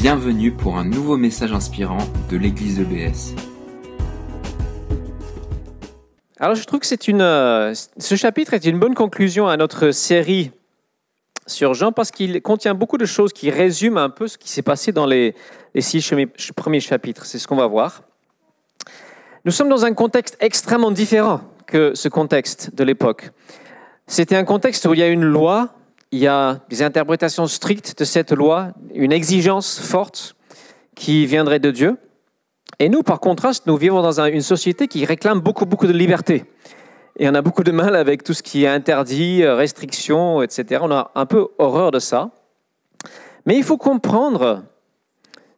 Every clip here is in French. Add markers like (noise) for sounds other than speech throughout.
Bienvenue pour un nouveau message inspirant de l'église EBS. Alors je trouve que c'est une, euh, ce chapitre est une bonne conclusion à notre série sur Jean parce qu'il contient beaucoup de choses qui résument un peu ce qui s'est passé dans les, les six premiers chapitres. C'est ce qu'on va voir. Nous sommes dans un contexte extrêmement différent que ce contexte de l'époque. C'était un contexte où il y a une loi, il y a des interprétations strictes de cette loi, une exigence forte qui viendrait de Dieu. Et nous, par contraste, nous vivons dans un- une société qui réclame beaucoup, beaucoup de liberté. Et on a beaucoup de mal avec tout ce qui est interdit, euh, restrictions, etc. On a un peu horreur de ça. Mais il faut comprendre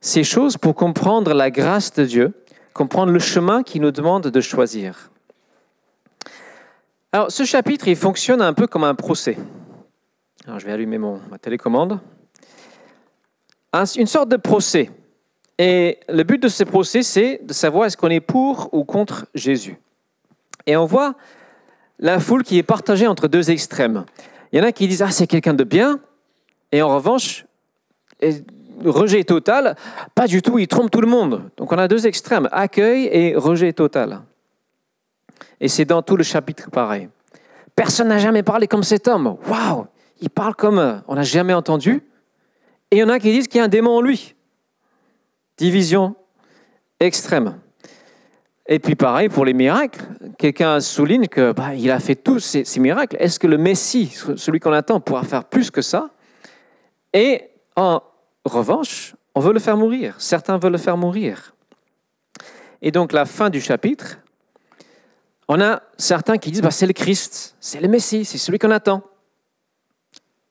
ces choses pour comprendre la grâce de Dieu, comprendre le chemin qu'il nous demande de choisir. Alors, ce chapitre, il fonctionne un peu comme un procès. Alors, je vais allumer mon, ma télécommande. Un- une sorte de procès. Et le but de ce procès, c'est de savoir est-ce qu'on est pour ou contre Jésus. Et on voit la foule qui est partagée entre deux extrêmes. Il y en a qui disent Ah, c'est quelqu'un de bien, et en revanche, et- rejet total, pas du tout, il trompe tout le monde. Donc on a deux extrêmes, accueil et rejet total. Et c'est dans tout le chapitre pareil. Personne n'a jamais parlé comme cet homme. Waouh, il parle comme euh, on n'a jamais entendu. Et il y en a qui disent qu'il y a un démon en lui. Division extrême. Et puis pareil pour les miracles. Quelqu'un souligne que bah, il a fait tous ces, miracles. Est-ce que le Messie, celui qu'on attend, pourra faire plus que ça? Et en revanche, on veut le faire mourir. Certains veulent le faire mourir. Et donc la fin du chapitre, on a certains qui disent bah, c'est le Christ, c'est le Messie, c'est celui qu'on attend.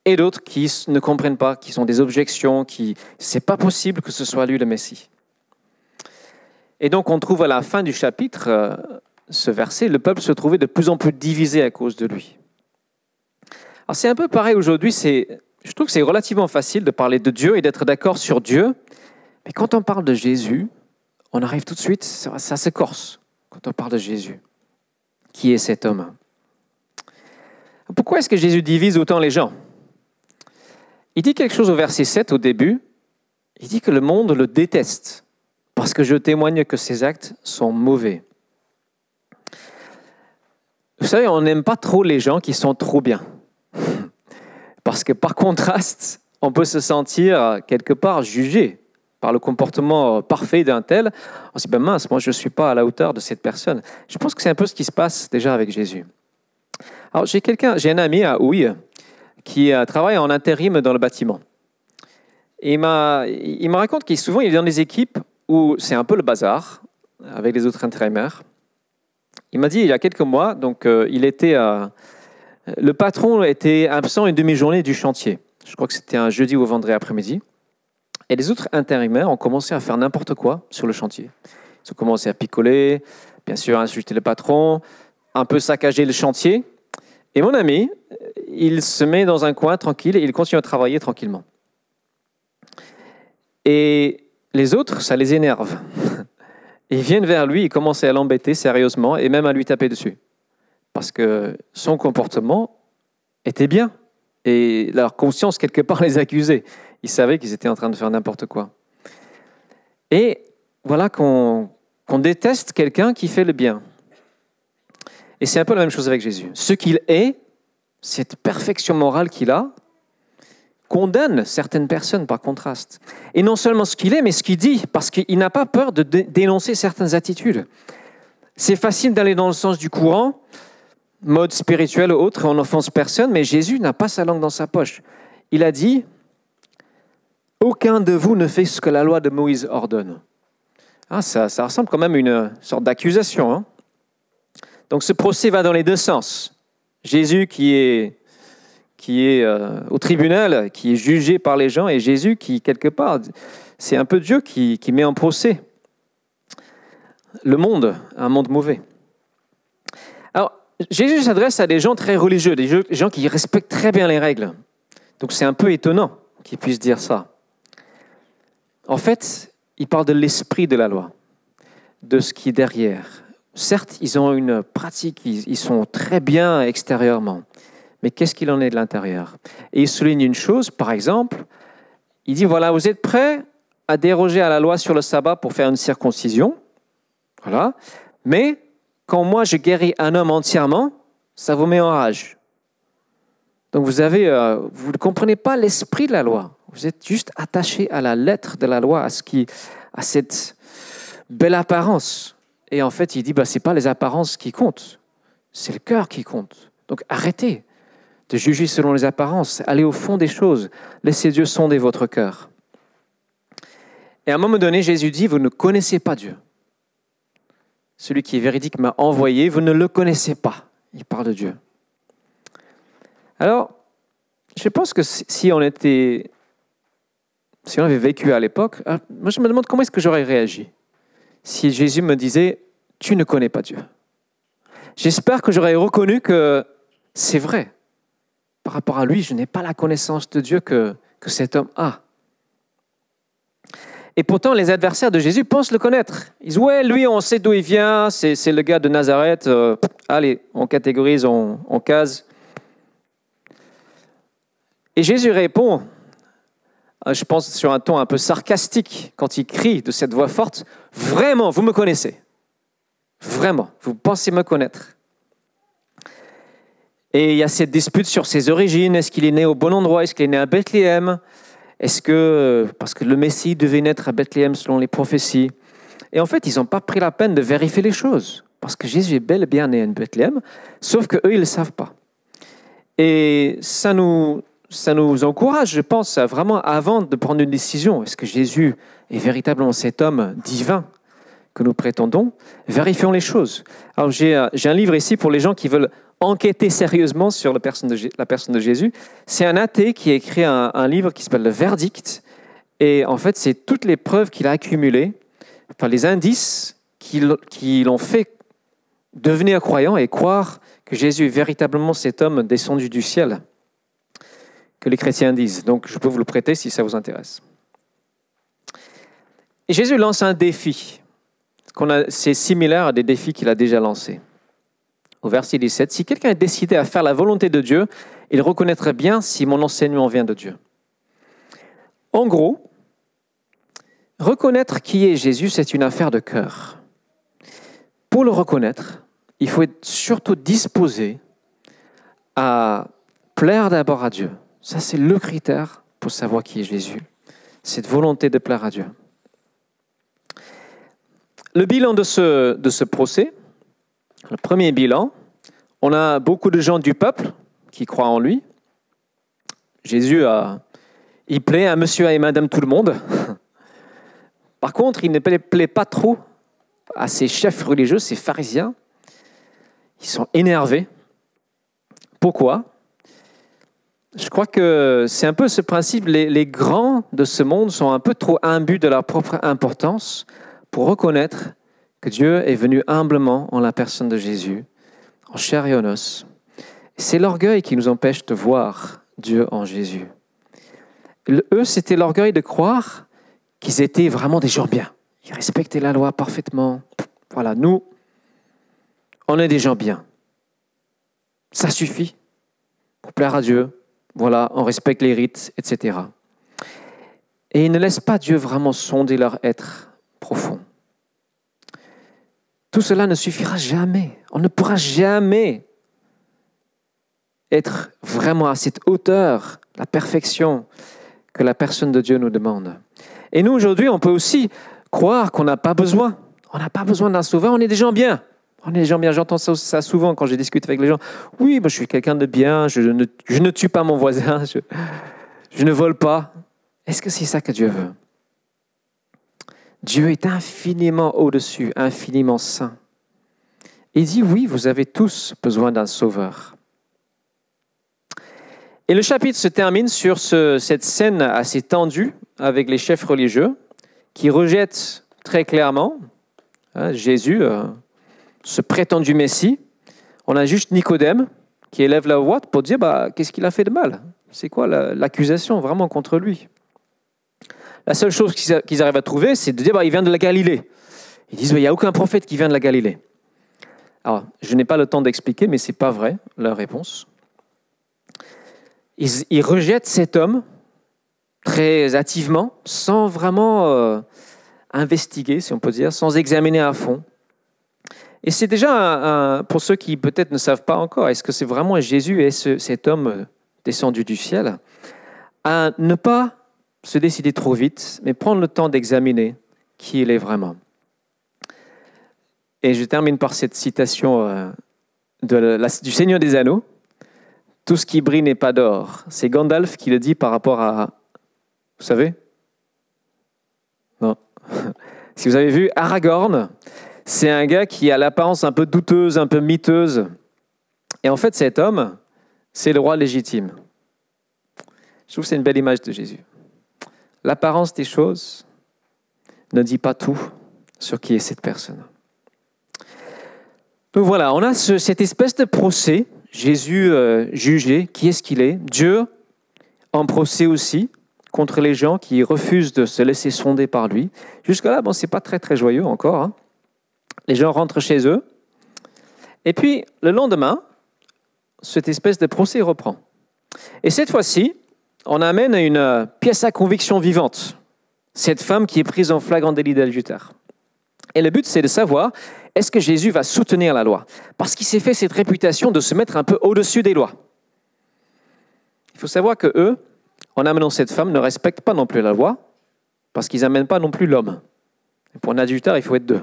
Et d'autres qui ne comprennent pas, qui sont des objections, qui c'est pas possible que ce soit lui le Messie. Et donc on trouve à la fin du chapitre euh, ce verset, le peuple se trouvait de plus en plus divisé à cause de lui. Alors c'est un peu pareil aujourd'hui, je trouve que c'est relativement facile de parler de Dieu et d'être d'accord sur Dieu, mais quand on parle de Jésus, on arrive tout de suite, ça, ça s'écorce quand on parle de Jésus. Qui est cet homme? Pourquoi est-ce que Jésus divise autant les gens? Il dit quelque chose au verset 7 au début, il dit que le monde le déteste parce que je témoigne que ses actes sont mauvais. Vous savez, on n'aime pas trop les gens qui sont trop bien. (laughs) Parce que par contraste, on peut se sentir quelque part jugé par le comportement parfait d'un tel. On se dit, ben mince, moi je ne suis pas à la hauteur de cette personne. Je pense que c'est un peu ce qui se passe déjà avec Jésus. Alors j'ai quelqu'un, j'ai un ami à Houille qui euh, travaille en intérim dans le bâtiment. Et il, me raconte qu'il souvent il est dans des équipes où c'est un peu le bazar avec les autres intérimaires. Il m'a dit il y a quelques mois, donc euh, il était, euh, le patron était absent une demi-journée du chantier. Je crois que c'était un jeudi ou vendredi après-midi. Et les autres intérimaires ont commencé à faire n'importe quoi sur le chantier. Ils ont commencé à picoler, bien sûr à insulter le patron, un peu saccager le chantier. Et mon ami, il se met dans un coin tranquille et il continue à travailler tranquillement. Et les autres, ça les énerve. (laughs) Ils viennent vers lui, ils commencent à l'embêter sérieusement et même à lui taper dessus. Parce que son comportement était bien. Et leur conscience, quelque part, (laughs) les accusait. Ils savaient qu'ils étaient en train de faire n'importe quoi. Et voilà qu'on qu'on déteste quelqu'un qui fait le bien. Et c'est un peu la même chose avec Jésus. Ce qu'il est, cette perfection morale qu'il a, condamne certaines personnes par contraste. Et non seulement ce qu'il est, mais ce qu'il dit, parce qu'il n'a pas peur de dé- dénoncer certaines attitudes. C'est facile d'aller dans le sens du courant, mode spirituel ou autre, on n'offense personne, mais Jésus n'a pas sa langue dans sa poche. Il a dit, aucun de vous ne fait ce que la loi de Moïse ordonne. Ah, ça, ça ressemble quand même à une sorte d'accusation. hein. Donc ce procès va dans les deux sens. Jésus qui est euh, au tribunal, qui est jugé par les gens, et Jésus qui, quelque part, c'est un peu Dieu qui, qui met en procès le monde, un monde mauvais. Alors, Jésus s'adresse à des gens très religieux, des gens qui respectent très bien les règles. Donc c'est un peu étonnant qu'il puisse dire ça. En fait, il parle de l'esprit de la loi, de ce qui est derrière. Certes, ils ont une pratique, ils, sont très bien extérieurement, mais qu'est-ce qu'il en est de l'intérieur? Et il souligne une chose, par exemple, il dit, voilà, vous êtes prêts a dérogé à la loi sur le sabbat pour faire une circoncision. Voilà. Mais quand moi je guéris un homme entièrement, ça vous met en rage. Donc vous avez, euh, vous ne comprenez pas l'esprit de la loi. Vous êtes juste attaché à la lettre de la loi, à ce qui, à cette belle apparence. Et en fait, il dit, bah, c'est pas les apparences qui comptent, c'est le cœur qui compte. Donc arrêtez de juger selon les apparences, allez au fond des choses, laissez Dieu sonder votre cœur. Et à un moment donné, Jésus dit, vous ne connaissez pas Dieu. Celui qui est véridique m'a envoyé, vous ne le connaissez pas. Il parle de Dieu. Alors, je pense que si on était, si on avait vécu à l'époque, euh, moi je me demande comment est-ce que j'aurais réagi si Jésus me disait, tu ne connais pas Dieu. J'espère que j'aurais reconnu que c'est vrai. Par rapport à lui, je n'ai pas la connaissance de Dieu que, que cet homme a. Et pourtant, les adversaires de Jésus pensent le connaître. Ils disent, ouais, lui, on sait d'où il vient, c'est le gars de Nazareth. Euh, allez, on catégorise, on, on case. Et Jésus répond, je pense sur un ton un peu sarcastique, quand il crie de cette voix forte, Vraiment, vous me connaissez. Vraiment, vous pensez me connaître. Et il y a cette dispute sur ses origines. Est-ce qu'il est né au bon endroit? Est-ce qu'il est né à Bethléem? Est-ce que, parce que le Messie devait naître à Bethléem selon les prophéties Et en fait, ils n'ont pas pris la peine de vérifier les choses. Parce que Jésus est bel et bien né à Bethléem, sauf qu'eux, ils ne le savent pas. Et ça nous, ça nous encourage, je pense, vraiment avant de prendre une décision. Est-ce que Jésus est véritablement cet homme divin que nous prétendons Vérifions les choses. Alors j'ai un livre ici pour les gens qui veulent enquêter sérieusement sur la personne de, Jésus. C'est un athée qui a écrit un, livre qui s'appelle Le Verdict. Et en fait, c'est toutes les preuves qu'il a accumulées, enfin les indices qui l'ont fait devenir croyant et croire que Jésus est véritablement cet homme descendu du ciel que les chrétiens disent. Donc je peux vous le prêter si ça vous intéresse. Jésus lance un défi. C'est similaire à des défis qu'il a déjà lancés. Au verset 17, si quelqu'un est décidé à faire la volonté de Dieu, il reconnaîtrait bien si mon enseignement vient de Dieu. En gros, reconnaître qui est Jésus, c'est une affaire de cœur. Pour le reconnaître, il faut être surtout disposé à plaire d'abord à Dieu, ça, c'est le critère pour savoir qui est Jésus. Cette volonté de plaire à Dieu. Le bilan de ce, procès, le premier bilan, on a beaucoup de gens du peuple qui croient en lui. Jésus, a, il plaît à monsieur et madame tout le monde. (laughs) Par contre, il ne plaît pas trop à ces chefs religieux, ces pharisiens. Ils sont énervés. Pourquoi? Je crois que c'est un peu ce principe. Les, grands de ce monde sont un peu trop imbus de leur propre importance pour reconnaître que Dieu est venu humblement en la personne de Jésus, en chair et en os. C'est l'orgueil qui nous empêche de voir Dieu en Jésus. Eux, c'était l'orgueil de croire qu'ils étaient vraiment des gens bien. Ils respectaient la loi parfaitement. Voilà, nous, on est des gens bien. Ça suffit pour plaire à Dieu, voilà, on respecte les rites, etc. Et ils ne laissent pas Dieu vraiment sonder leur être profond. Tout cela ne suffira jamais. On ne pourra jamais être vraiment à cette hauteur, la perfection que la personne de Dieu nous demande. Et nous, aujourd'hui, on peut aussi croire qu'on n'a pas besoin. On n'a pas besoin d'un sauveur, on est des gens bien. On est gens bien, j'entends ça, souvent quand je discute avec les gens. Oui, moi, je suis quelqu'un de bien, je ne, je ne, tue pas mon voisin, je, je ne vole pas. Est-ce que c'est ça que Dieu veut? Dieu est infiniment au-dessus, infiniment saint. Il dit oui, vous avez tous besoin d'un sauveur. Et le chapitre se termine sur ce, cette scène assez tendue avec les chefs religieux qui rejettent très clairement hein, Jésus. Euh, ce prétendu Messie. On a juste Nicodème qui élève la voix pour dire bah, qu'est-ce qu'il a fait de mal? C'est quoi l'accusation vraiment contre lui? La seule chose qu'ils arrivent à trouver, c'est de dire bah, vient de la Galilée. Ils disent bah, il n'y a aucun prophète qui vient de la Galilée. Alors, je n'ai pas le temps d'expliquer, mais ce n'est pas vrai, leur réponse. Ils, ils rejettent cet homme très hâtivement, sans vraiment euh, investiguer, si on peut dire, sans examiner à fond. Et c'est déjà, pour ceux qui peut-être ne savent pas encore, est-ce que c'est vraiment Jésus et cet homme descendu du ciel, à ne pas se décider trop vite, mais prendre le temps d'examiner qui il est vraiment. Et je termine par cette citation euh, du Seigneur des Anneaux. Tout ce qui brille n'est pas d'or. C'est Gandalf qui le dit par rapport à... Vous savez? Non. (laughs) si vous avez vu Aragorn, c'est un gars qui a l'apparence un peu douteuse, un peu miteuse. Et en fait, cet homme, c'est le roi légitime. Je trouve que c'est une belle image de Jésus. L'apparence des choses ne dit pas tout sur qui est cette personne. Donc voilà, on a cette espèce de procès, Jésus euh, jugé, qui est-ce qu'il est Dieu en procès aussi contre les gens qui refusent de se laisser sonder par lui. Jusque-là, bon, c'est pas très très joyeux encore. Hein. Les gens rentrent chez eux. Et puis, le lendemain, cette espèce de procès reprend. Et cette fois-ci, on amène une pièce à conviction vivante. Cette femme qui est prise en flagrant délit d'adultère. Et le but, c'est de savoir, est-ce que Jésus va soutenir la loi? Parce qu'il s'est fait cette réputation de se mettre un peu au-dessus des lois. Il faut savoir que eux, en amenant cette femme, ne respectent pas non plus la loi, parce qu'ils n'amènent pas non plus l'homme. Pour un adultère, il faut être deux.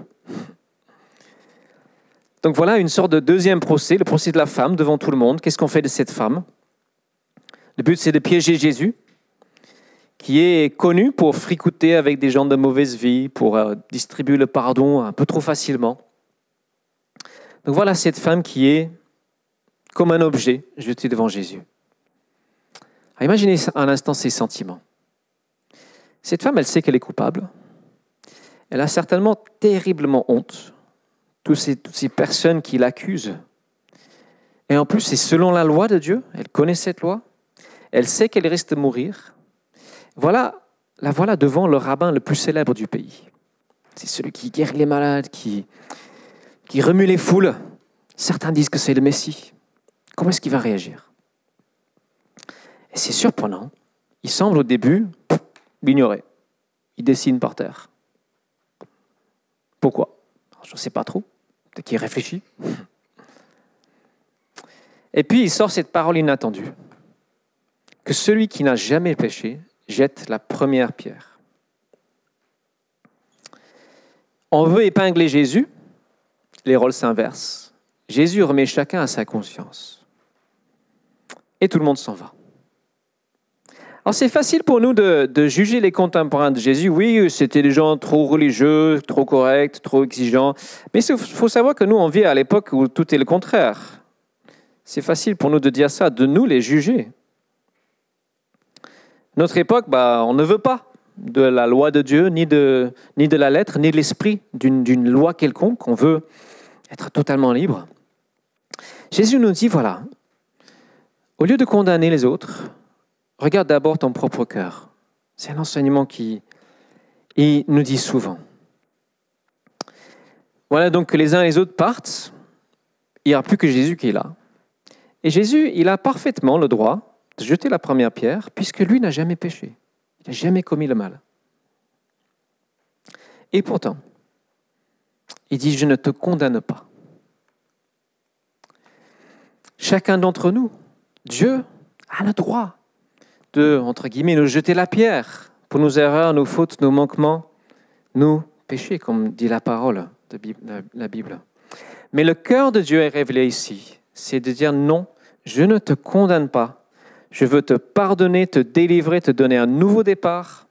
Donc voilà une sorte de deuxième procès, le procès de la femme devant tout le monde. Qu'est-ce qu'on fait de cette femme? Le but, c'est de piéger Jésus, qui est connu pour fricouter avec des gens de mauvaise vie, pour euh, distribuer le pardon un peu trop facilement. Donc voilà cette femme qui est comme un objet jeté devant Jésus. imaginez un instant ses sentiments. Cette femme, elle sait qu'elle est coupable. Elle a certainement terriblement honte. Toutes ces, toutes ces personnes qui l'accusent. Et en plus, c'est selon la loi de Dieu. Elle connaît cette loi. Elle sait qu'elle risque de mourir. Voilà, la voilà devant le rabbin le plus célèbre du pays. C'est celui qui guérit les malades, qui, qui remue les foules. Certains disent que c'est le Messie. Comment est-ce qu'il va réagir? Et c'est surprenant. Il semble au début l'ignorer. Il dessine par terre. Pourquoi? Je ne sais pas trop. Qu'il réfléchit. Et puis il sort cette parole inattendue. Que celui qui n'a jamais péché jette la première pierre. On veut épingler Jésus, les rôles s'inversent. Jésus remet chacun à sa conscience. Et tout le monde s'en va. Alors c'est facile pour nous de, juger les contemporains de Jésus. Oui, c'était des gens trop religieux, trop corrects, trop exigeants. Mais il faut savoir que nous, on vit à l'époque où tout est le contraire. C'est facile pour nous de dire ça, de nous les juger. Notre époque, bah, on ne veut pas de la loi de Dieu, ni de, ni de la lettre, ni de l'esprit d'une loi quelconque. On veut être totalement libre. Jésus nous dit, voilà, au lieu de condamner les autres, regarde d'abord ton propre cœur. C'est un enseignement qui nous dit souvent. Voilà donc que les uns et les autres partent, il n'y a plus que Jésus qui est là. Et Jésus, il a parfaitement le droit de jeter la première pierre, puisque lui n'a jamais péché. Il n'a jamais commis le mal. Et pourtant, il dit, je ne te condamne pas. Chacun d'entre nous, Dieu a le droit de, entre guillemets, nous jeter la pierre pour nos erreurs, nos fautes, nos manquements, nos péchés, comme dit la parole de la Bible. Mais le cœur de Dieu est révélé ici. C'est de dire non, je ne te condamne pas, je veux te pardonner, te délivrer, te donner un nouveau départ.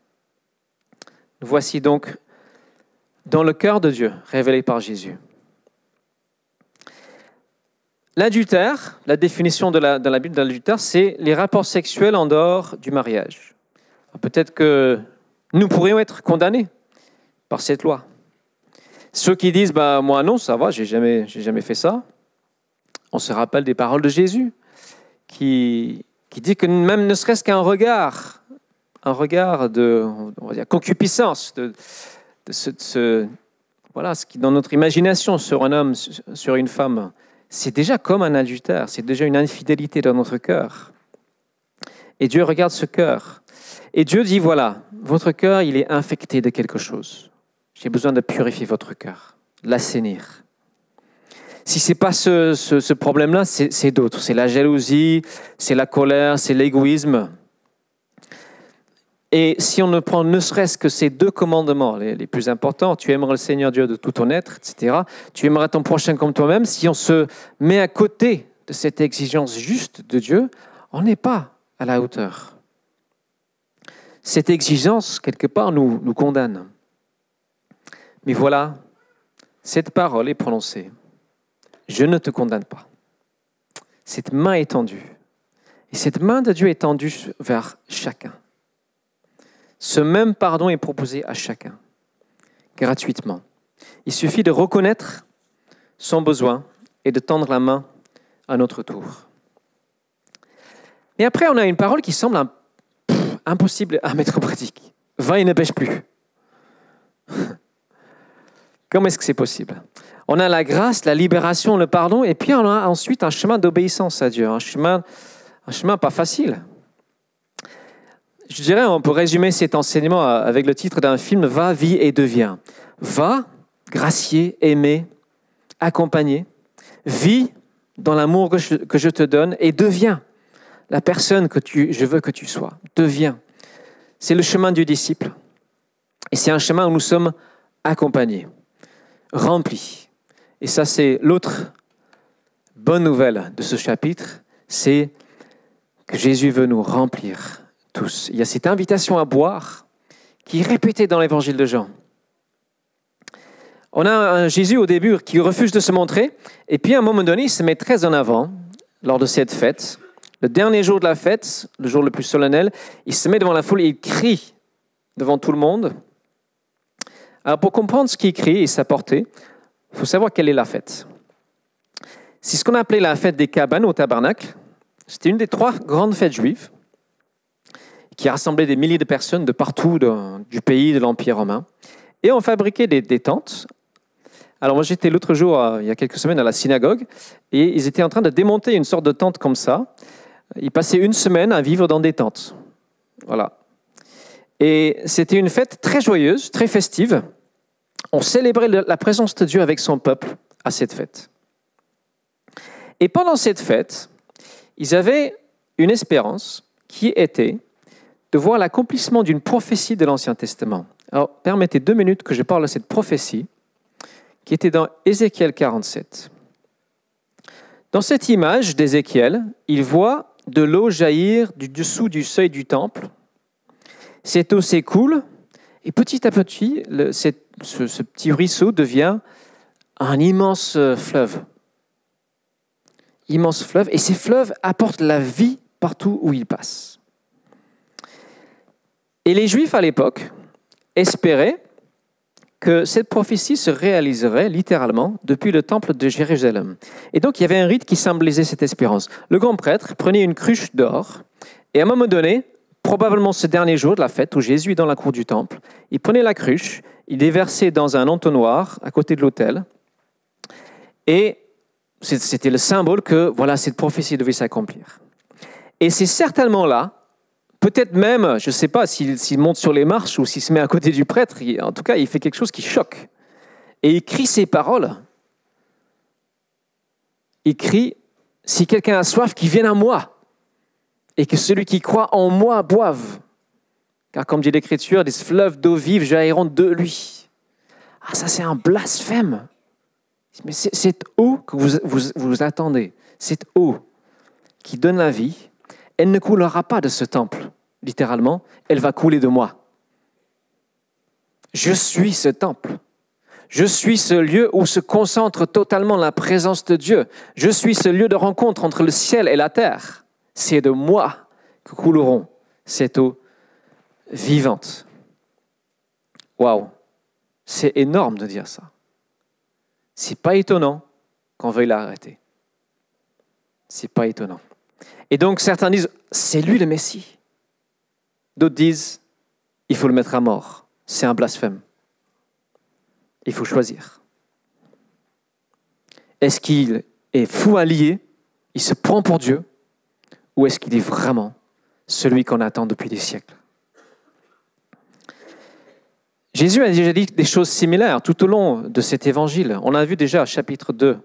Voici donc dans le cœur de Dieu, révélé par Jésus. L'adultère, la définition de la, la Bible de l'adultère, c'est les rapports sexuels en dehors du mariage. Peut-être que nous pourrions être condamnés par cette loi. Ceux qui disent, bah, moi non, ça va, j'ai jamais, jamais fait ça. On se rappelle des paroles de Jésus qui, qui dit que même ne serait-ce qu'un regard, un regard de concupiscence, de, ce, voilà, ce qui dans notre imagination sur un homme, sur une femme, c'est déjà comme un adultère, c'est déjà une infidélité dans notre cœur. Et Dieu regarde ce cœur. Et Dieu dit, voilà, votre cœur, il est infecté de quelque chose. J'ai besoin de purifier votre cœur, l'assainir. Si ce n'est pas ce, ce problème-là, c'est d'autres. C'est la jalousie, c'est la colère, c'est l'égoïsme. Et si on ne prend ne serait-ce que ces deux commandements, les, plus importants, tu aimeras le Seigneur Dieu de tout ton être, etc., tu aimeras ton prochain comme toi-même, si on se met à côté de cette exigence juste de Dieu, on n'est pas à la hauteur. Cette exigence, quelque part, nous, nous condamne. Mais voilà, cette parole est prononcée. Je ne te condamne pas. Cette main est tendue. Et cette main de Dieu est tendue vers chacun. Ce même pardon est proposé à chacun, gratuitement. Il suffit de reconnaître son besoin et de tendre la main à notre tour. Mais après, on a une parole qui semble impossible à mettre en pratique. Va et ne pêche plus. (laughs) Comment est-ce que c'est possible? On a la grâce, la libération, le pardon, et puis on a ensuite un chemin d'obéissance à Dieu, un chemin, un chemin pas facile. Je dirais, on peut résumer cet enseignement avec le titre d'un film Va, vie et deviens. Va, gracier, aimer, accompagner. Vis dans l'amour que je, te donne et deviens la personne que je veux que tu sois. Deviens. C'est le chemin du disciple. Et c'est un chemin où nous sommes accompagnés, remplis. Et ça, c'est l'autre bonne nouvelle de ce chapitre, c'est que Jésus veut nous remplir il y a cette invitation à boire qui est répétée dans l'évangile de Jean. On a un Jésus au début qui refuse de se montrer, et puis à un moment donné, il se met très en avant lors de cette fête. Le dernier jour de la fête, le jour le plus solennel, il se met devant la foule et il crie devant tout le monde. Alors pour comprendre ce qu'il crie et sa portée, il faut savoir quelle est la fête. C'est ce qu'on appelait la fête des cabanes au tabernacle. C'était une des trois grandes fêtes juives qui rassemblait des milliers de personnes de partout du pays, de l'Empire romain. Et on fabriquait des, tentes. Alors moi j'étais l'autre jour, euh, il y a quelques semaines, à la synagogue, et ils étaient en train de démonter une sorte de tente comme ça. Ils passaient une semaine à vivre dans des tentes. Voilà. Et c'était une fête très joyeuse, très festive. On célébrait la présence de Dieu avec son peuple à cette fête. Et pendant cette fête, ils avaient une espérance qui était de voir l'accomplissement d'une prophétie de l'Ancien Testament. Alors, permettez deux minutes que je parle de cette prophétie qui était dans Ézéchiel 47. Dans cette image d'Ézéchiel, il voit de l'eau jaillir du dessous du seuil du temple. Cette eau s'écoule et petit à petit, ce, ce petit ruisseau devient un immense fleuve. Immense fleuve. Et ces fleuves apportent la vie partout où ils passent. Et les Juifs à l'époque espéraient que cette prophétie se réaliserait littéralement depuis le temple de Jérusalem. Et donc il y avait un rite qui symbolisait cette espérance. Le grand prêtre prenait une cruche d'or et à un moment donné, probablement ce dernier jour de la fête où Jésus est dans la cour du temple, il prenait la cruche, il déversait dans un entonnoir à côté de l'autel et c'était le symbole que voilà cette prophétie devait s'accomplir. Et c'est certainement là Peut-être même, je ne sais pas s'il monte sur les marches ou s'il se met à côté du prêtre, en tout cas, il fait quelque chose qui choque. Et il crie ces paroles. Il crie, si quelqu'un a soif, qu'il vienne à moi, et que celui qui croit en moi boive. Car comme dit l'Écriture, des fleuves d'eau vive jailliront de lui. Ah, ça c'est un blasphème. Mais cette eau que vous, attendez, cette eau qui donne la vie, elle ne coulera pas de ce temple, littéralement, elle va couler de moi. Je suis ce temple. Je suis ce lieu où se concentre totalement la présence de Dieu. Je suis ce lieu de rencontre entre le ciel et la terre. C'est de moi que couleront cette eau vivante. Waouh, c'est énorme de dire ça. C'est pas étonnant qu'on veuille l'arrêter. C'est pas étonnant. Et donc certains disent, c'est lui le Messie. D'autres disent, il faut le mettre à mort. C'est un blasphème. Il faut choisir. Est-ce qu'il est fou allié, il se prend pour Dieu, ou est-ce qu'il est vraiment celui qu'on attend depuis des siècles? Jésus a déjà dit des choses similaires tout au long de cet évangile. On a vu déjà chapitre 2.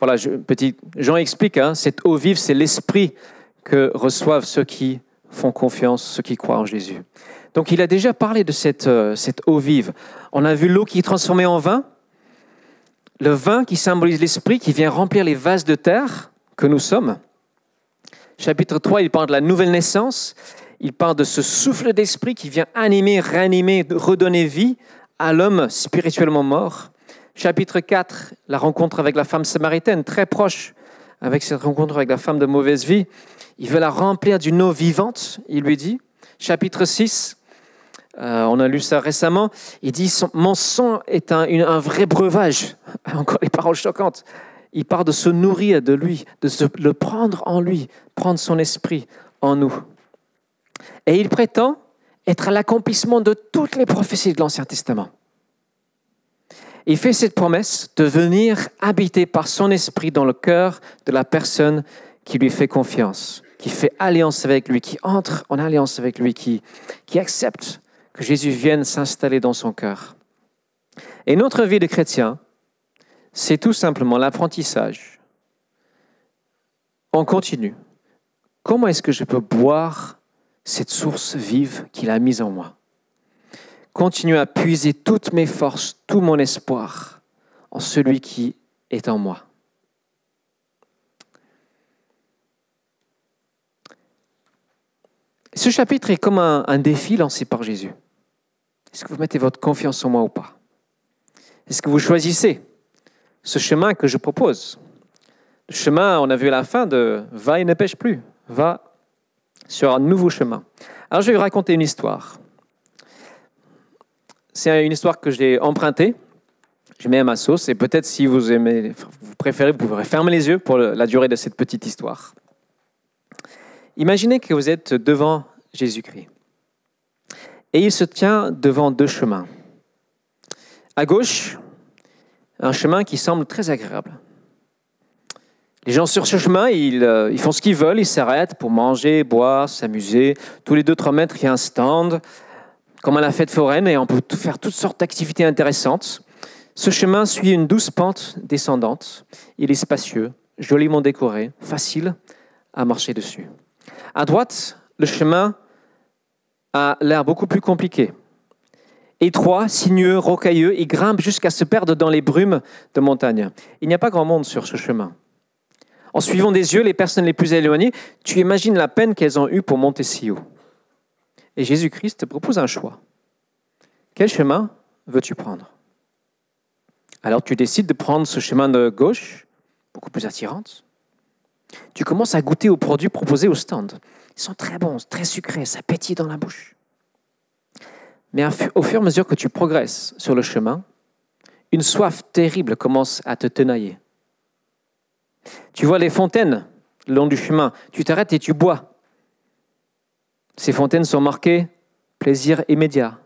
Voilà, petit, Jean explique, hein, cette eau vive, c'est l'esprit que reçoivent ceux qui font confiance, ceux qui croient en Jésus. Donc il a déjà parlé de cette, euh, cette eau vive. On a vu l'eau qui est transformée en vin, le vin qui symbolise l'esprit, qui vient remplir les vases de terre que nous sommes. Chapitre 3, il parle de la nouvelle naissance. Il parle de ce souffle d'esprit qui vient animer, réanimer, redonner vie à l'homme spirituellement mort. Chapitre 4, la rencontre avec la femme samaritaine, très proche avec cette rencontre avec la femme de mauvaise vie. Il veut la remplir d'une eau vivante, il lui dit. Chapitre 6, euh, on a lu ça récemment, il dit Mon sang est un, vrai breuvage. (laughs) Encore les paroles choquantes. Il part de se nourrir de lui, de le prendre en lui, prendre son esprit en nous. Et il prétend être l'accomplissement de toutes les prophéties de l'Ancien Testament. Il fait cette promesse de venir habiter par son esprit dans le cœur de la personne qui lui fait confiance, qui fait alliance avec lui, qui entre en alliance avec lui, qui, accepte que Jésus vienne s'installer dans son cœur. Et notre vie de chrétien, c'est tout simplement l'apprentissage. On continue. Comment est-ce que je peux boire cette source vive qu'il a mise en moi? Continue à puiser toutes mes forces, tout mon espoir en celui qui est en moi. Ce chapitre est comme un, défi lancé par Jésus. Est-ce que vous mettez votre confiance en moi ou pas? Est-ce que vous choisissez ce chemin que je propose? Le chemin, on a vu à la fin de va et ne pêche plus, va sur un nouveau chemin. Alors je vais vous raconter une histoire. C'est une histoire que j'ai empruntée. Je mets à ma sauce et peut-être si vous aimez, vous préférez, vous pouvez fermer les yeux pour la durée de cette petite histoire. Imaginez que vous êtes devant Jésus-Christ et il se tient devant deux chemins. À gauche, un chemin qui semble très agréable. Les gens sur ce chemin, euh, ils, font ce qu'ils veulent, ils s'arrêtent pour manger, boire, s'amuser. Tous les 2-3 mètres, il y a un stand, comme à la fête foraine, et on peut faire toutes sortes d'activités intéressantes. Ce chemin suit une douce pente descendante. Il est spacieux, joliment décoré, facile à marcher dessus. À droite, le chemin a l'air beaucoup plus compliqué. Étroit, sinueux, rocailleux, il grimpe jusqu'à se perdre dans les brumes de montagne. Il n'y a pas grand monde sur ce chemin en suivant des yeux les personnes les plus éloignées, tu imagines la peine qu'elles ont eue pour monter si haut. Et Jésus-Christ te propose un choix. Quel chemin veux-tu prendre? Alors tu décides de prendre ce chemin de gauche, beaucoup plus attirante. Tu commences à goûter aux produits proposés au stand. Ils sont très bons, très sucrés, ça pétille dans la bouche. Mais au fur et à mesure que tu progresses sur le chemin, une soif terrible commence à te tenailler. Tu vois les fontaines le long du chemin. Tu t'arrêtes et tu bois. Ces fontaines sont marquées plaisir immédiat,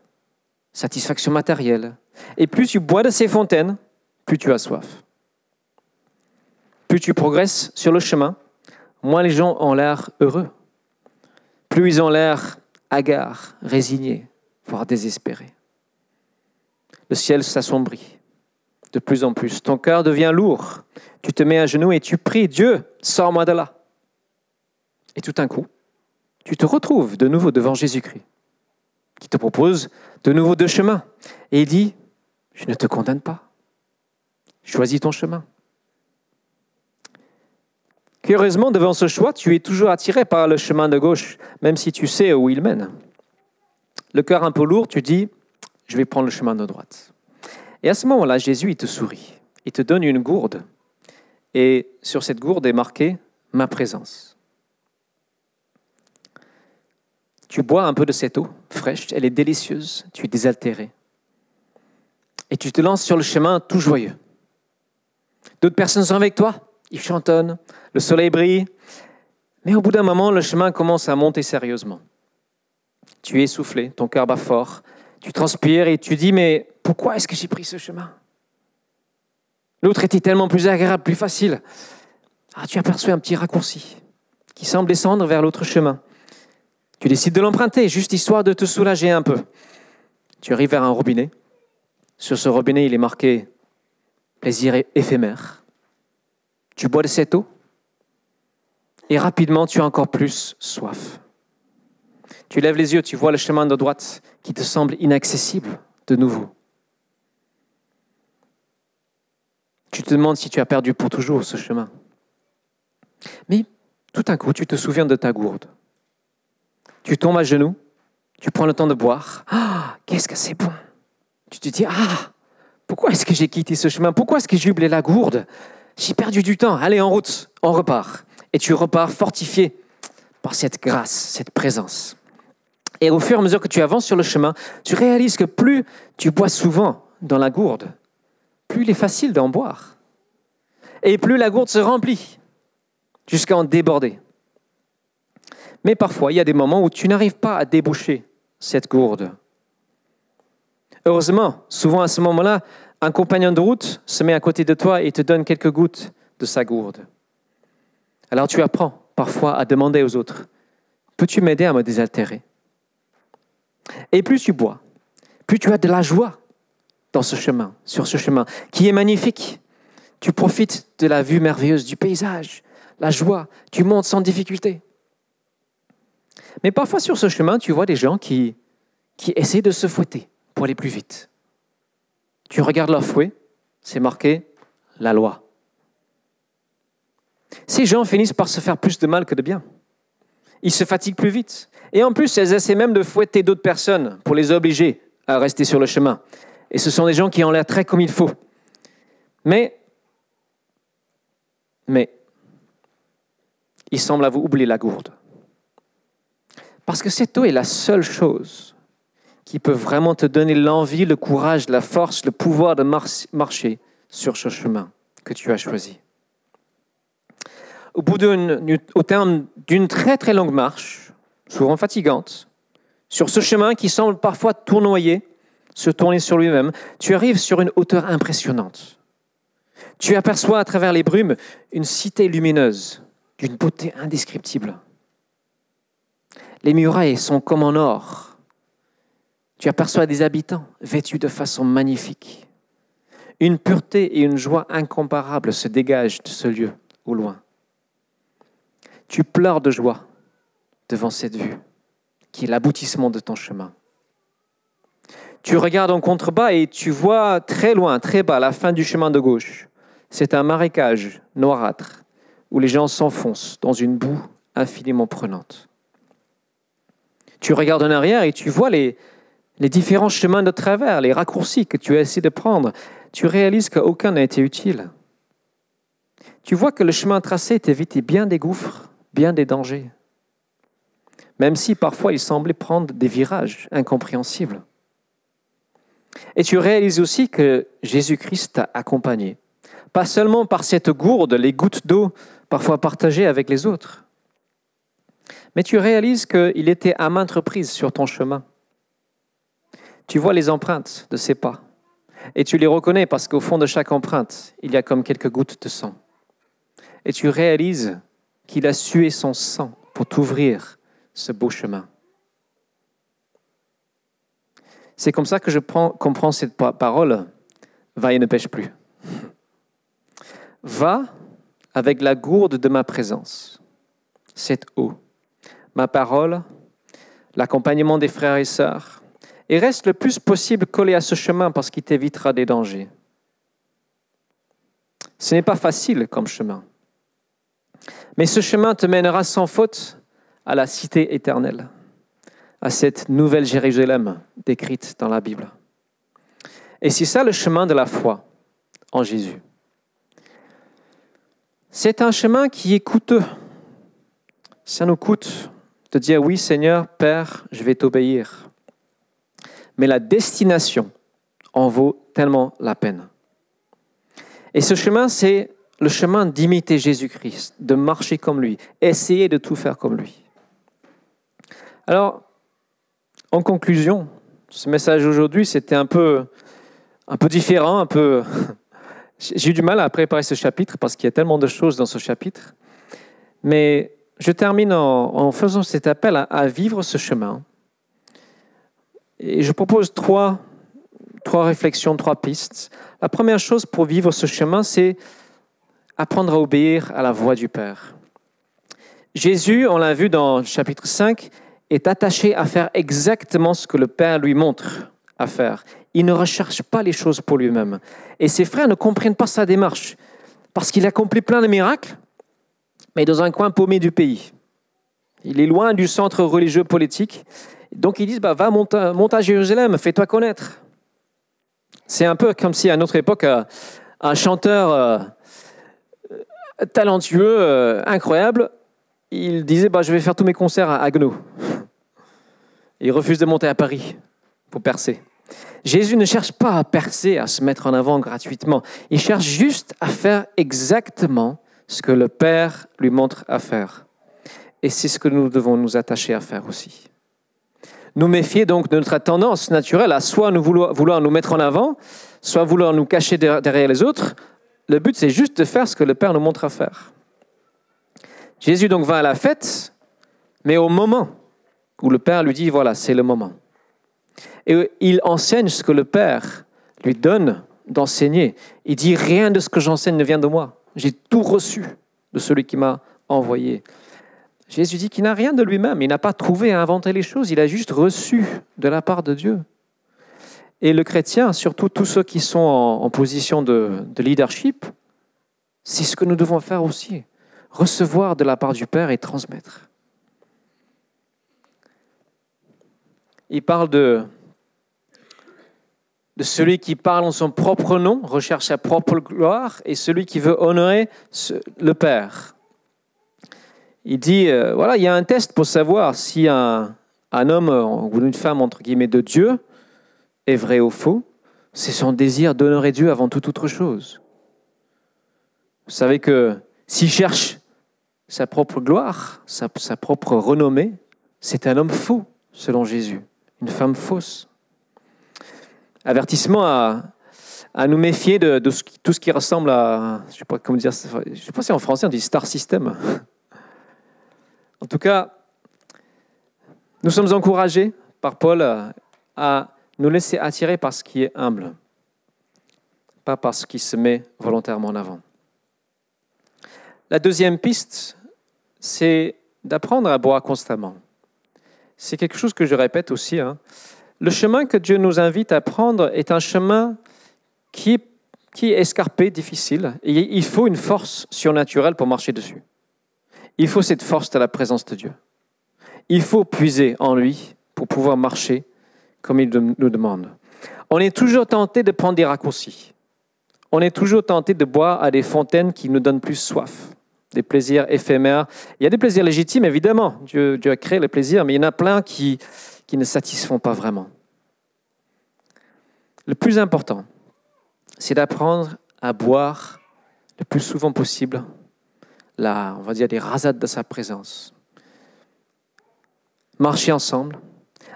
satisfaction matérielle. Et plus tu bois de ces fontaines, plus tu as soif. Plus tu progresses sur le chemin, moins les gens ont l'air heureux. Plus ils ont l'air hagards, résignés, voire désespérés. Le ciel s'assombrit de plus en plus. Ton cœur devient lourd. Tu te mets à genoux et tu pries, Dieu, sors-moi de là. Et tout d'un coup, tu te retrouves de nouveau devant Jésus-Christ, qui te propose de nouveau deux chemins. Et il dit, je ne te condamne pas. Choisis ton chemin. Curieusement, devant ce choix, tu es toujours attiré par le chemin de gauche, même si tu sais où il mène. Le cœur un peu lourd, tu dis, je vais prendre le chemin de droite. Et à ce moment-là, Jésus, il te sourit. Il te donne une gourde. Et sur cette gourde est marqué ma présence. Tu bois un peu de cette eau fraîche, elle est délicieuse, tu es désaltéré. Et tu te lances sur le chemin tout joyeux. D'autres personnes sont avec toi, ils chantonnent, le soleil brille, mais au bout d'un moment, le chemin commence à monter sérieusement. Tu es essoufflé, ton cœur bat fort, tu transpires et tu dis, mais pourquoi est-ce que j'ai pris ce chemin? L'autre était tellement plus agréable, plus facile. Ah, tu aperçois un petit raccourci qui semble descendre vers l'autre chemin. Tu décides de l'emprunter, juste histoire de te soulager un peu. Tu arrives vers un robinet. Sur ce robinet, il est marqué plaisir éphémère. Tu bois de cette eau et rapidement tu as encore plus soif. Tu lèves les yeux, tu vois le chemin de droite qui te semble inaccessible de nouveau. Tu te demandes si tu as perdu pour toujours ce chemin. Mais tout d'un coup, tu te souviens de ta gourde. Tu tombes à genoux, tu prends le temps de boire. Ah, qu'est-ce que c'est bon Tu te dis, ah, pourquoi est-ce que j'ai quitté ce chemin? Pourquoi est-ce que j'ai la gourde? J'ai perdu du temps. Allez, en route, on repart. Et tu repars fortifié par cette grâce, cette présence. Et au fur et à mesure que tu avances sur le chemin, tu réalises que plus tu bois souvent dans la gourde, plus il est facile d'en boire. Et plus la gourde se remplit jusqu'à en déborder. Mais parfois, il y a des moments où tu n'arrives pas à déboucher cette gourde. Heureusement, souvent à ce moment-là, un compagnon de route se met à côté de toi et te donne quelques gouttes de sa gourde. Alors tu apprends parfois à demander aux autres, peux-tu m'aider à me désaltérer? Et plus tu bois, plus tu as de la joie dans ce chemin, sur ce chemin, qui est magnifique. Tu profites de la vue merveilleuse du paysage, la joie, tu montes sans difficulté. Mais parfois sur ce chemin, tu vois des gens qui, qui essaient de se fouetter pour aller plus vite. Tu regardes leur fouet, c'est marqué la loi. Ces gens finissent par se faire plus de mal que de bien. Ils se fatiguent plus vite. Et en plus, elles essaient même de fouetter d'autres personnes pour les obliger à rester sur le chemin. Et ce sont des gens qui ont l'air très comme il faut. Mais, mais, ils semblent avoir oublié la gourde. Parce que cette eau est la seule chose qui peut vraiment te donner l'envie, le courage, la force, le pouvoir de marcher sur ce chemin que tu as choisi au bout terme d'une très très longue marche, souvent fatigante, sur ce chemin qui semble parfois tournoyer, se tourner sur lui-même, tu arrives sur une hauteur impressionnante. Tu aperçois à travers les brumes une cité lumineuse, d'une beauté indescriptible. Les murailles sont comme en or. Tu aperçois des habitants vêtus de façon magnifique. Une pureté et une joie incomparables se dégagent de ce lieu au loin. Tu pleures de joie devant cette vue, qui est l'aboutissement de ton chemin. Tu regardes en contrebas et tu vois très loin, très bas, la fin du chemin de gauche. C'est un marécage noirâtre où les gens s'enfoncent dans une boue infiniment prenante. Tu regardes en arrière et tu vois les, les différents chemins de travers, les raccourcis que tu as essayé de prendre. Tu réalises qu'aucun n'a été utile. Tu vois que le chemin tracé t'évitait bien des gouffres bien des dangers, même si parfois il semblait prendre des virages incompréhensibles. Et tu réalises aussi que Jésus-Christ t'a accompagné, pas seulement par cette gourde, les gouttes d'eau parfois partagées avec les autres, mais tu réalises qu'il était à maintes reprises sur ton chemin. Tu vois les empreintes de ses pas, et tu les reconnais parce qu'au fond de chaque empreinte, il y a comme quelques gouttes de sang. Et tu réalises qu'il a sué son sang pour t'ouvrir ce beau chemin. C'est comme ça que je comprends cette parole. Va et ne pêche plus. Va avec la gourde de ma présence, cette eau, ma parole, l'accompagnement des frères et sœurs, et reste le plus possible collé à ce chemin parce qu'il t'évitera des dangers. Ce n'est pas facile comme chemin. Mais ce chemin te mènera sans faute à la cité éternelle, à cette nouvelle Jérusalem décrite dans la Bible. Et c'est ça le chemin de la foi en Jésus. C'est un chemin qui est coûteux. Ça nous coûte de dire oui Seigneur, Père, je vais t'obéir. Mais la destination en vaut tellement la peine. Et ce chemin, c'est le chemin d'imiter Jésus-Christ, de marcher comme lui, essayer de tout faire comme lui. Alors, en conclusion, ce message aujourd'hui, c'était un peu, un peu différent, un peu... (laughs) J'ai eu du mal à préparer ce chapitre parce qu'il y a tellement de choses dans ce chapitre. Mais je termine en, faisant cet appel à, vivre ce chemin. Et je propose trois, trois réflexions, trois pistes. La première chose pour vivre ce chemin, c'est apprendre à obéir à la voix du Père. Jésus, on l'a vu dans le chapitre 5, est attaché à faire exactement ce que le Père lui montre à faire. Il ne recherche pas les choses pour lui-même. Et ses frères ne comprennent pas sa démarche, parce qu'il accomplit plein de miracles, mais dans un coin paumé du pays. Il est loin du centre religieux politique. Donc ils disent, bah, va, monte, à Jérusalem, fais-toi connaître. C'est un peu comme si à notre époque, euh, un chanteur euh, talentueux, euh, incroyable, il disait, bah, je vais faire tous mes concerts à Agno. Il refuse de monter à Paris pour percer. Jésus ne cherche pas à percer, à se mettre en avant gratuitement. Il cherche juste à faire exactement ce que le Père lui montre à faire. Et c'est ce que nous devons nous attacher à faire aussi. Nous méfier donc de notre tendance naturelle à soit nous vouloir, nous mettre en avant, soit vouloir nous cacher derrière les autres. Le but, c'est juste de faire ce que le Père nous montre à faire. Jésus donc va à la fête, mais au moment où le Père lui dit, voilà, c'est le moment. Et il enseigne ce que le Père lui donne d'enseigner. Il dit, rien de ce que j'enseigne ne vient de moi. J'ai tout reçu de celui qui m'a envoyé. Jésus dit qu'il n'a rien de lui-même, il n'a pas trouvé à inventer les choses, il a juste reçu de la part de Dieu. Et le chrétien, surtout tous ceux qui sont en, position de, de leadership, c'est ce que nous devons faire aussi, recevoir de la part du Père et transmettre. Il parle de celui qui parle en son propre nom, recherche sa propre gloire, et celui qui veut honorer le Père. Il dit, euh, voilà, il y a un test pour savoir si un, un homme ou une femme, entre guillemets, de Dieu est vrai ou faux. C'est son désir d'honorer Dieu avant toute autre chose. Vous savez que s'il cherche sa propre gloire, sa, sa propre renommée, c'est un homme faux, selon Jésus, une femme fausse. Avertissement à, à nous méfier de, de, tout ce qui ressemble à, je ne sais pas comment dire, je sais pas si en français on dit star system. En tout cas, nous sommes encouragés par Paul à nous laisser attirer par ce qui est humble, pas par ce qui se met volontairement en avant. La deuxième piste, c'est d'apprendre à boire constamment. C'est quelque chose que je répète aussi. Hein. Le chemin que Dieu nous invite à prendre est un chemin qui qui est escarpé, difficile, et il faut une force surnaturelle pour marcher dessus. Il faut cette force de la présence de Dieu. Il faut puiser en lui pour pouvoir marcher comme il nous demande. On est toujours tenté de prendre des raccourcis. On est toujours tenté de boire à des fontaines qui nous donnent plus soif, des plaisirs éphémères. Il y a des plaisirs légitimes, évidemment. Dieu, a créé les plaisirs, mais il y en a plein qui ne satisfont pas vraiment. Le plus important, c'est d'apprendre à boire le plus souvent possible la, on va dire, des rasades de sa présence. Marcher ensemble,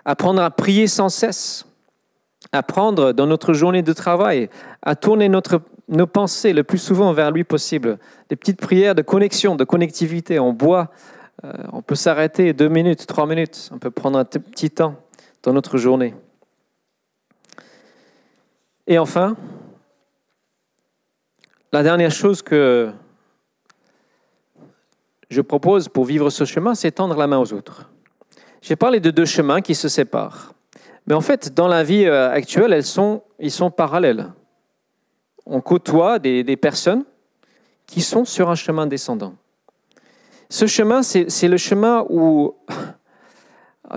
apprendre à prier sans cesse, apprendre dans notre journée de travail à tourner notre, nos pensées le plus souvent vers lui possible. Des petites prières de connexion, de connectivité. On boit, euh, on peut s'arrêter deux minutes, trois minutes, on peut prendre un petit temps dans notre journée. Et enfin, la dernière chose que je propose pour vivre ce chemin, c'est tendre la main aux autres. J'ai parlé de deux chemins qui se séparent. Mais en fait, dans la vie euh, actuelle, elles sont, ils sont parallèles. On côtoie des, des personnes qui sont sur un chemin descendant. Ce chemin, c'est le chemin où (laughs)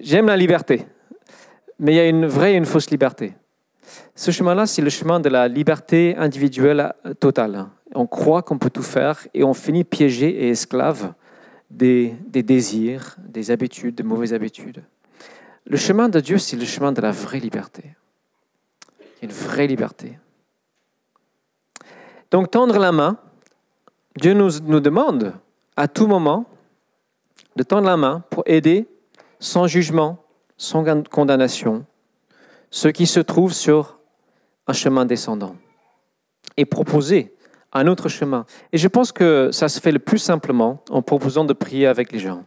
j'aime la liberté, mais il y a une vraie et une fausse liberté. Ce chemin-là, c'est le chemin de la liberté individuelle totale on croit qu'on peut tout faire et on finit piégé et esclave des, désirs, des habitudes, des mauvaises habitudes. Le chemin de Dieu, c'est le chemin de la vraie liberté. Une vraie liberté. Donc tendre la main, Dieu nous, nous demande à tout moment de tendre la main pour aider sans jugement, sans condamnation, ceux qui se trouvent sur un chemin descendant et proposer un autre chemin. Et je pense que ça se fait le plus simplement en proposant de prier avec les gens.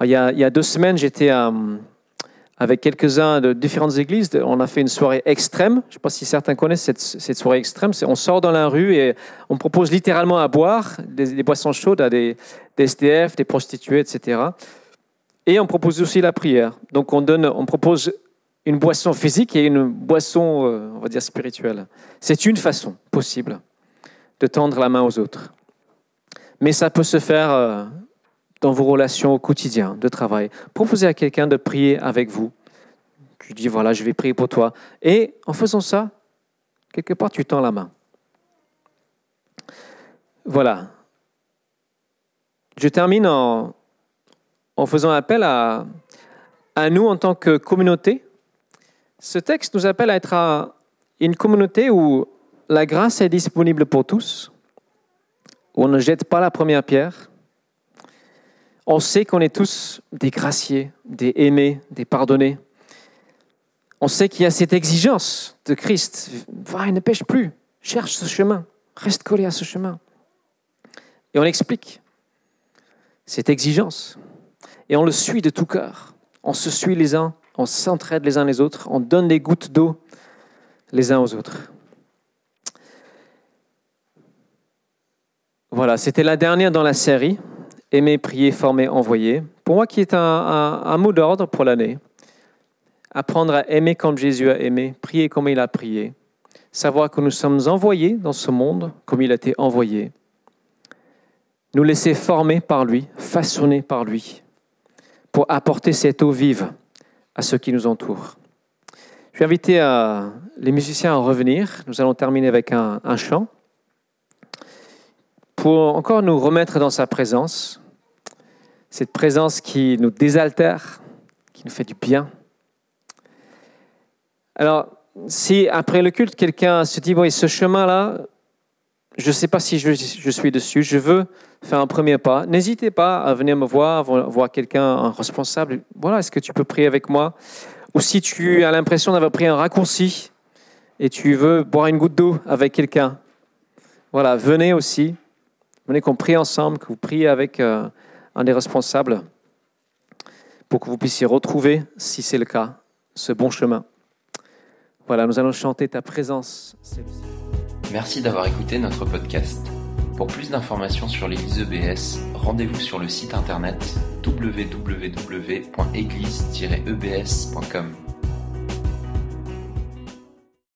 il, y a, deux semaines, j'étais à, avec quelques-uns de différentes églises, on a fait une soirée extrême. Je ne sais pas si certains connaissent cette, soirée extrême. On sort dans la rue et on propose littéralement à boire des, boissons chaudes à des, SDF, des prostituées, etc. Et on propose aussi la prière. Donc on, donne, on propose une boisson physique et une boisson, euh, on va dire, spirituelle. C'est une façon possible de tendre la main aux autres. Mais ça peut se faire euh, dans vos relations au quotidien de travail. Proposez à quelqu'un de prier avec vous. Tu dis, voilà, je vais prier pour toi. Et en faisant ça, quelque part, tu tends la main. Voilà. Je termine en, faisant appel à nous en tant que communauté. Ce texte nous appelle à être une communauté où la grâce est disponible pour tous, on ne jette pas la première pierre, on sait qu'on est tous des graciés, des aimés, des pardonnés. On sait qu'il y a cette exigence de Christ. Va et ne pêche plus. Cherche ce chemin. Reste collé à ce chemin. Et on explique cette exigence. Et on le suit de tout cœur. On se suit les uns, on s'entraide les uns les autres, on donne des gouttes d'eau les uns aux autres. Voilà, c'était la dernière dans la série aimer, prier, former, envoyer, pour moi qui est un, mot d'ordre pour l'année. Apprendre à aimer comme Jésus a aimé, prier comme il a prié, savoir que nous sommes envoyés dans ce monde comme il a été envoyé, nous laisser former par lui, façonner par lui, pour apporter cette eau vive à ceux qui nous entourent. Je vais inviter euh, les musiciens à revenir. Nous allons terminer avec un chant pour encore nous remettre dans sa présence, cette présence qui nous désaltère, qui nous fait du bien. Alors, si après le culte, quelqu'un se dit, bon, ce chemin-là, je ne sais pas si je, suis dessus, je veux faire un premier pas, n'hésitez pas à venir me voir, voir quelqu'un, un responsable. Voilà, est-ce que tu peux prier avec moi? Ou si tu as l'impression d'avoir pris un raccourci et tu veux boire une goutte d'eau avec quelqu'un, voilà, venez aussi. Venez qu'on prie ensemble, que vous priez avec euh, un des responsables pour que vous puissiez retrouver, si c'est le cas, ce bon chemin. Voilà, nous allons chanter ta présence. Merci d'avoir écouté notre podcast. Pour plus d'informations sur l'Église EBS, rendez-vous sur le site internet www.église-ebs.com.